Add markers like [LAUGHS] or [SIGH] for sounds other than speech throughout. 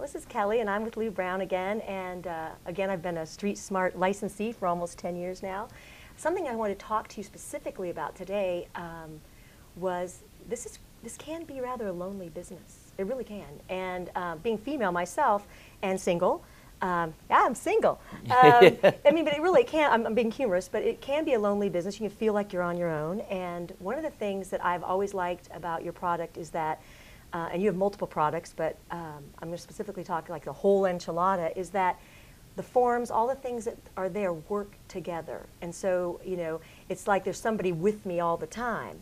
This is Kelly, and I'm with Lou Brown again. And uh, again, I've been a Street Smart licensee for almost 10 years now. Something I want to talk to you specifically about today um, was this is this can be rather a lonely business. It really can. And uh, being female myself and single, um, yeah, I'm single. [LAUGHS] Um, I mean, but it really can. I'm, I'm being humorous, but it can be a lonely business. You can feel like you're on your own. And one of the things that I've always liked about your product is that uh, and you have multiple products, but um, I'm going to specifically talk like the whole enchilada, is that the forms, all the things that are there work together. And so, you know, it's like there's somebody with me all the time.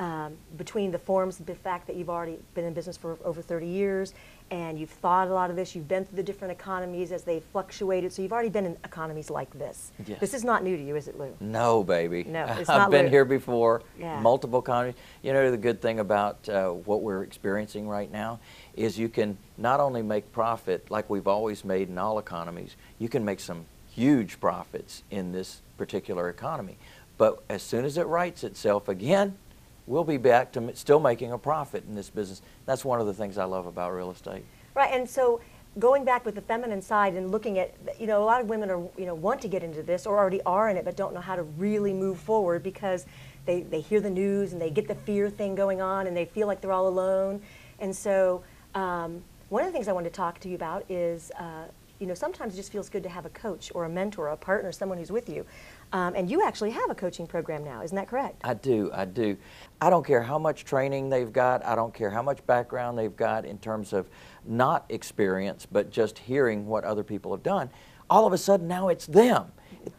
Um, between the forms, the fact that you've already been in business for over 30 years, and you've thought a lot of this. You've been through the different economies as they've fluctuated. So you've already been in economies like this. Yes. This is not new to you, is it, Lou? No, baby. No, it's [LAUGHS] I've been Lou. here before. Yeah. Multiple economies. You know, the good thing about uh, what we're experiencing right now is you can not only make profit like we've always made in all economies, you can make some huge profits in this particular economy. But as soon as it rights itself again, we'll be back to still making a profit in this business. That's one of the things I love about real estate. Right, and so going back with the feminine side and looking at, you know, a lot of women are, you know, want to get into this or already are in it, but don't know how to really move forward because they, they hear the news and they get the fear thing going on and they feel like they're all alone. And so um, one of the things I wanted to talk to you about is, uh, you know, sometimes it just feels good to have a coach or a mentor, or a partner, someone who's with you. Um, and you actually have a coaching program now, isn't that correct? I do, I do. I don't care how much training they've got, I don't care how much background they've got in terms of not experience, but just hearing what other people have done. All of a sudden now it's them.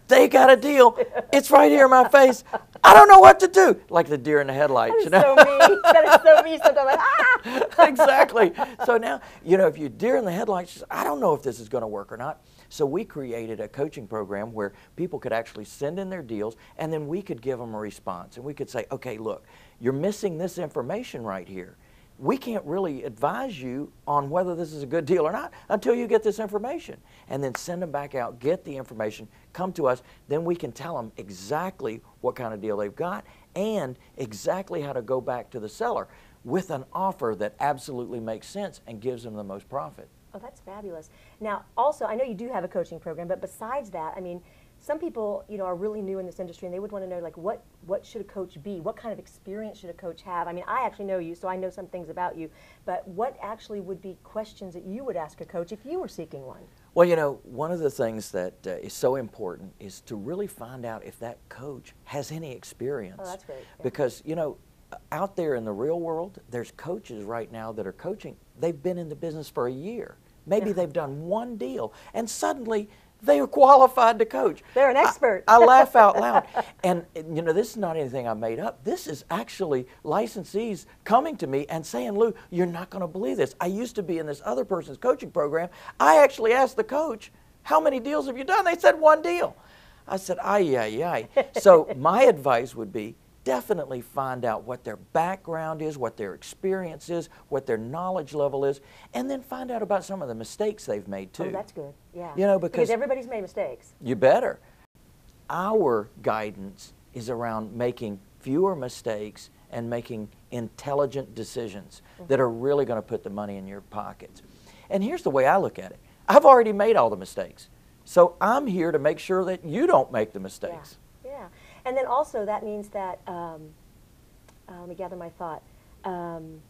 They got a deal. [LAUGHS] It's right here in my face. I don't know what to do. Like the deer in the headlights, you know? so me. that is so me. Sometimes like, ah! [LAUGHS] exactly. So now, you know, if you're deer in the headlights, I don't know if this is going to work or not. So we created a coaching program where people could actually send in their deals and then we could give them a response. And we could say, okay, look, you're missing this information right here. We can't really advise you on whether this is a good deal or not until you get this information. And then send them back out, get the information, come to us. Then we can tell them exactly what kind of deal they've got and exactly how to go back to the seller with an offer that absolutely makes sense and gives them the most profit. Oh, that's fabulous. Now, also, I know you do have a coaching program, but besides that, I mean, some people, you know, are really new in this industry, and they would want to know, like, what what should a coach be? What kind of experience should a coach have? I mean, I actually know you, so I know some things about you, but what actually would be questions that you would ask a coach if you were seeking one? Well, you know, one of the things that uh, is so important is to really find out if that coach has any experience. Oh, that's great, yeah. Because, you know, out there in the real world, there's coaches right now that are coaching. They've been in the business for a year. Maybe Yeah. they've done one deal, and suddenly they are qualified to coach. They're an expert. I, laugh out [LAUGHS] loud. And, and, you know, this is not anything I made up. This is actually licensees coming to me and saying, Lou, you're not going to believe this. I used to be in this other person's coaching program. I actually asked the coach, how many deals have you done? They said one deal. I said, ay, ay, ay. So [LAUGHS] my advice would be definitely find out what their background is, what their experience is, what their knowledge level is, and then find out about some of the mistakes they've made oh, too. Oh, that's good. Yeah. You know, because- everybody's made mistakes. You better. Our guidance is around making fewer mistakes and making intelligent decisions mm-hmm. that are really going to put the money in your pockets. And here's the way I look at it I've already made all the mistakes. So I'm here to make sure that you don't make the mistakes. Yeah. And then also that means that, um, uh, let me gather my thought. Um,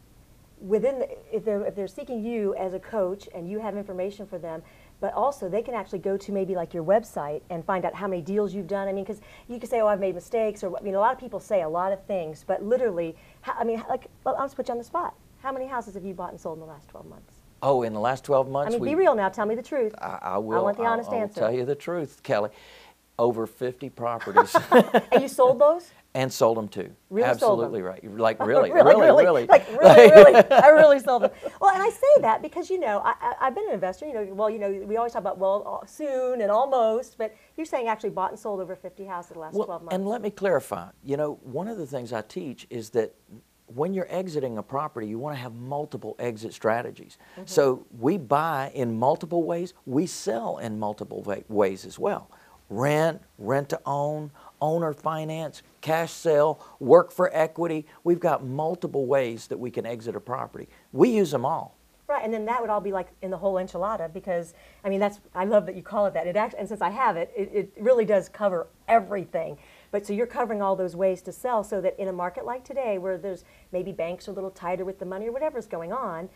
within, the, if, they're, if they're seeking you as a coach and you have information for them, but also they can actually go to maybe like your website and find out how many deals you've done. I mean, because you can say, oh, I've made mistakes, or I mean, a lot of people say a lot of things, but literally, how, I mean, like, well, I'll just put you on the spot. How many houses have you bought and sold in the last 12 months? Oh, in the last 12 months? I mean, we, be real now. Tell me the truth. I, I will. I want the I'll- honest I'll answer. tell you the truth, Kelly. Over 50 properties [LAUGHS] and you sold those? and sold them too. Really? Absolutely right. Like [LAUGHS] really, really, really, really. Like [LAUGHS] really, really, I really sold them. Well, and I say that because you know I, I, I've been an investor. You know, well, you know, we always talk about well, uh, soon and almost, but you're saying actually bought and sold over 50 houses in the last Well, 12 months. and let me clarify. You know, one of the things I teach is that when you're exiting a property, you want to have multiple exit strategies. Mm-hmm. So we buy in multiple ways, we sell in multiple wa- ways as well. Rent, rent to own, owner finance, cash sale, work for equity. We've got multiple ways that we can exit a property. We use them all. Right, and then that would all be like in the whole enchilada because I mean that's I love that you call it that. It actually, and since I have it, it, it really does cover everything. But so you're covering all those ways to sell, so that in a market like today, where there's maybe banks are a little tighter with the money or whatever's going on,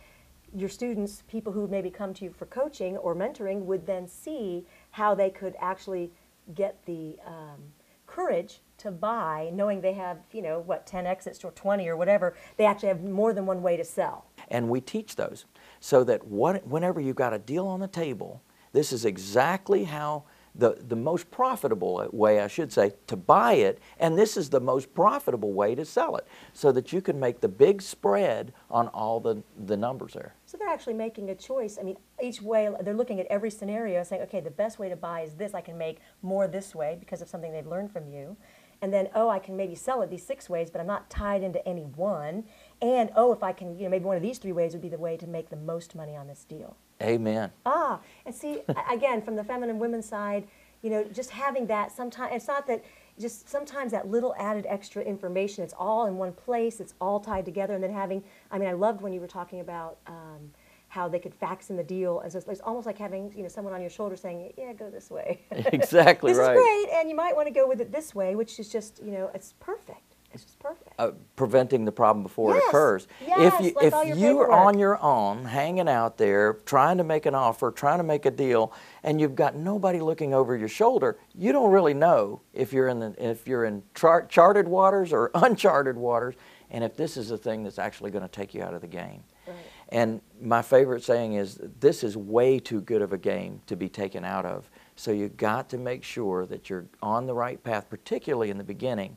your students, people who maybe come to you for coaching or mentoring, would then see how they could actually get the um, courage to buy, knowing they have you know what 10 exits or 20 or whatever. They actually have more than one way to sell. and we teach those so that what, whenever you've got a deal on the table, this is exactly how the, the most profitable way, I should say, to buy it, and this is the most profitable way to sell it, so that you can make the big spread on all the, the numbers there. So they're actually making a choice. I mean, each way they're looking at every scenario, saying, okay, the best way to buy is this. I can make more this way because of something they've learned from you. And then, oh, I can maybe sell it these six ways, but I'm not tied into any one. And oh, if I can, you know, maybe one of these three ways would be the way to make the most money on this deal. Amen. Ah, and see, again, from the feminine women's side, you know, just having that sometimes, it's not that, just sometimes that little added extra information, it's all in one place, it's all tied together, and then having, I mean, I loved when you were talking about um, how they could fax in the deal, and so it's, it's almost like having, you know, someone on your shoulder saying, yeah, go this way. [LAUGHS] Exactly this right. is great, and you might want to go with it this way, which is just, you know, it's perfect. It's just perfect. uh, preventing the problem before it occurs. yes, if you, like if you are on your own, hanging out there, trying to make an offer, trying to make a deal, and you've got nobody looking over your shoulder, you don't really know if you're in the, if you're in char- charted waters or [LAUGHS] uncharted waters, and if this is the thing that's actually going to take you out of the game. Right. And my favorite saying is, this is way too good of a game to be taken out of. So you've got to make sure that you're on the right path, particularly in the beginning,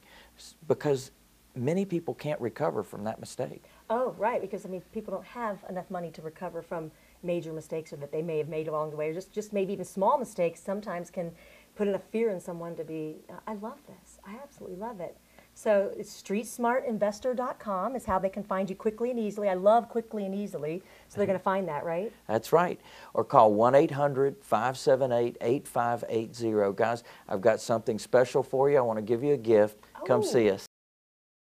because many people can't recover from that mistake. Oh, right, because I mean, people don't have enough money to recover from major mistakes or that they may have made along the way, or just, just maybe even small mistakes sometimes can put enough fear in someone to be, I love this. I absolutely love it. So it's streetsmartinvestor.com is how they can find you quickly and easily. I love quickly and easily, so they're mm-hmm. going to find that, right? That's right. Or call 1 800 578 8580. Guys, I've got something special for you. I want to give you a gift. Come Oh. see us.